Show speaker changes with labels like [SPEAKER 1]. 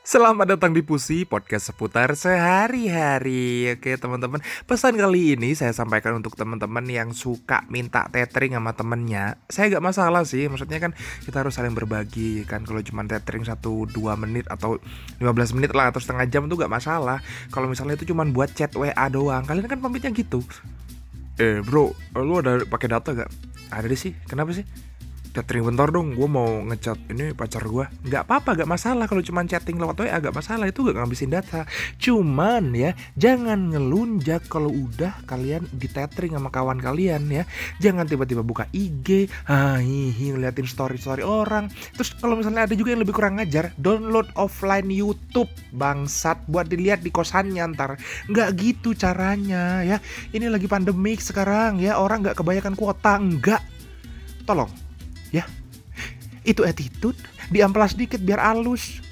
[SPEAKER 1] Selamat datang di Pusi, podcast seputar sehari-hari. Oke teman-teman, pesan kali ini saya sampaikan untuk teman-teman yang suka minta tethering sama temennya. Saya gak masalah sih, maksudnya kan kita harus saling berbagi kan? Kalau cuma tethering 1-2 menit atau 15 menit lah atau setengah jam itu gak masalah. Kalau misalnya itu cuma buat chat WA doang, kalian kan pamitnya gitu. Eh bro, lu ada pakai data gak? Ada sih, kenapa sih? Catering bentar dong, gue mau ngechat ini pacar gue Gak apa-apa, gak masalah. Kalau cuma chatting lewat WA Gak masalah, itu gak ngabisin data. Cuman ya, jangan ngelunjak kalau udah kalian di tethering sama kawan kalian ya. Jangan tiba-tiba buka IG Hihi, ngeliatin story-story orang. Terus kalau misalnya ada juga yang lebih kurang ngajar Download offline YouTube Bangsat, buat dilihat di kosannya ntar. Gak gitu caranya ya. Ini lagi pandemik sekarang ya. Orang gak kebanyakan kuota, enggak Tolong ya itu attitude diamplas dikit biar halus.